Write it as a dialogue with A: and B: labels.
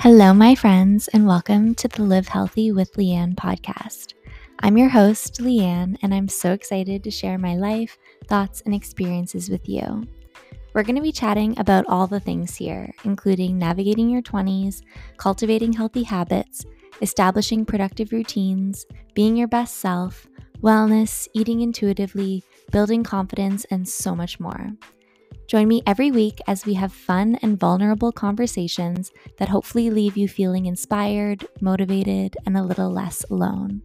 A: Hello, my friends, and welcome to the Live Healthy with Leanne podcast. I'm your host, Leanne, and I'm so excited to share my life, thoughts, and experiences with you. We're going to be chatting about all the things here, including navigating your 20s, cultivating healthy habits, establishing productive routines, being your best self, wellness, eating intuitively, building confidence, and so much more. Join me every week as we have fun and vulnerable conversations that hopefully leave you feeling inspired, motivated, and a little less alone.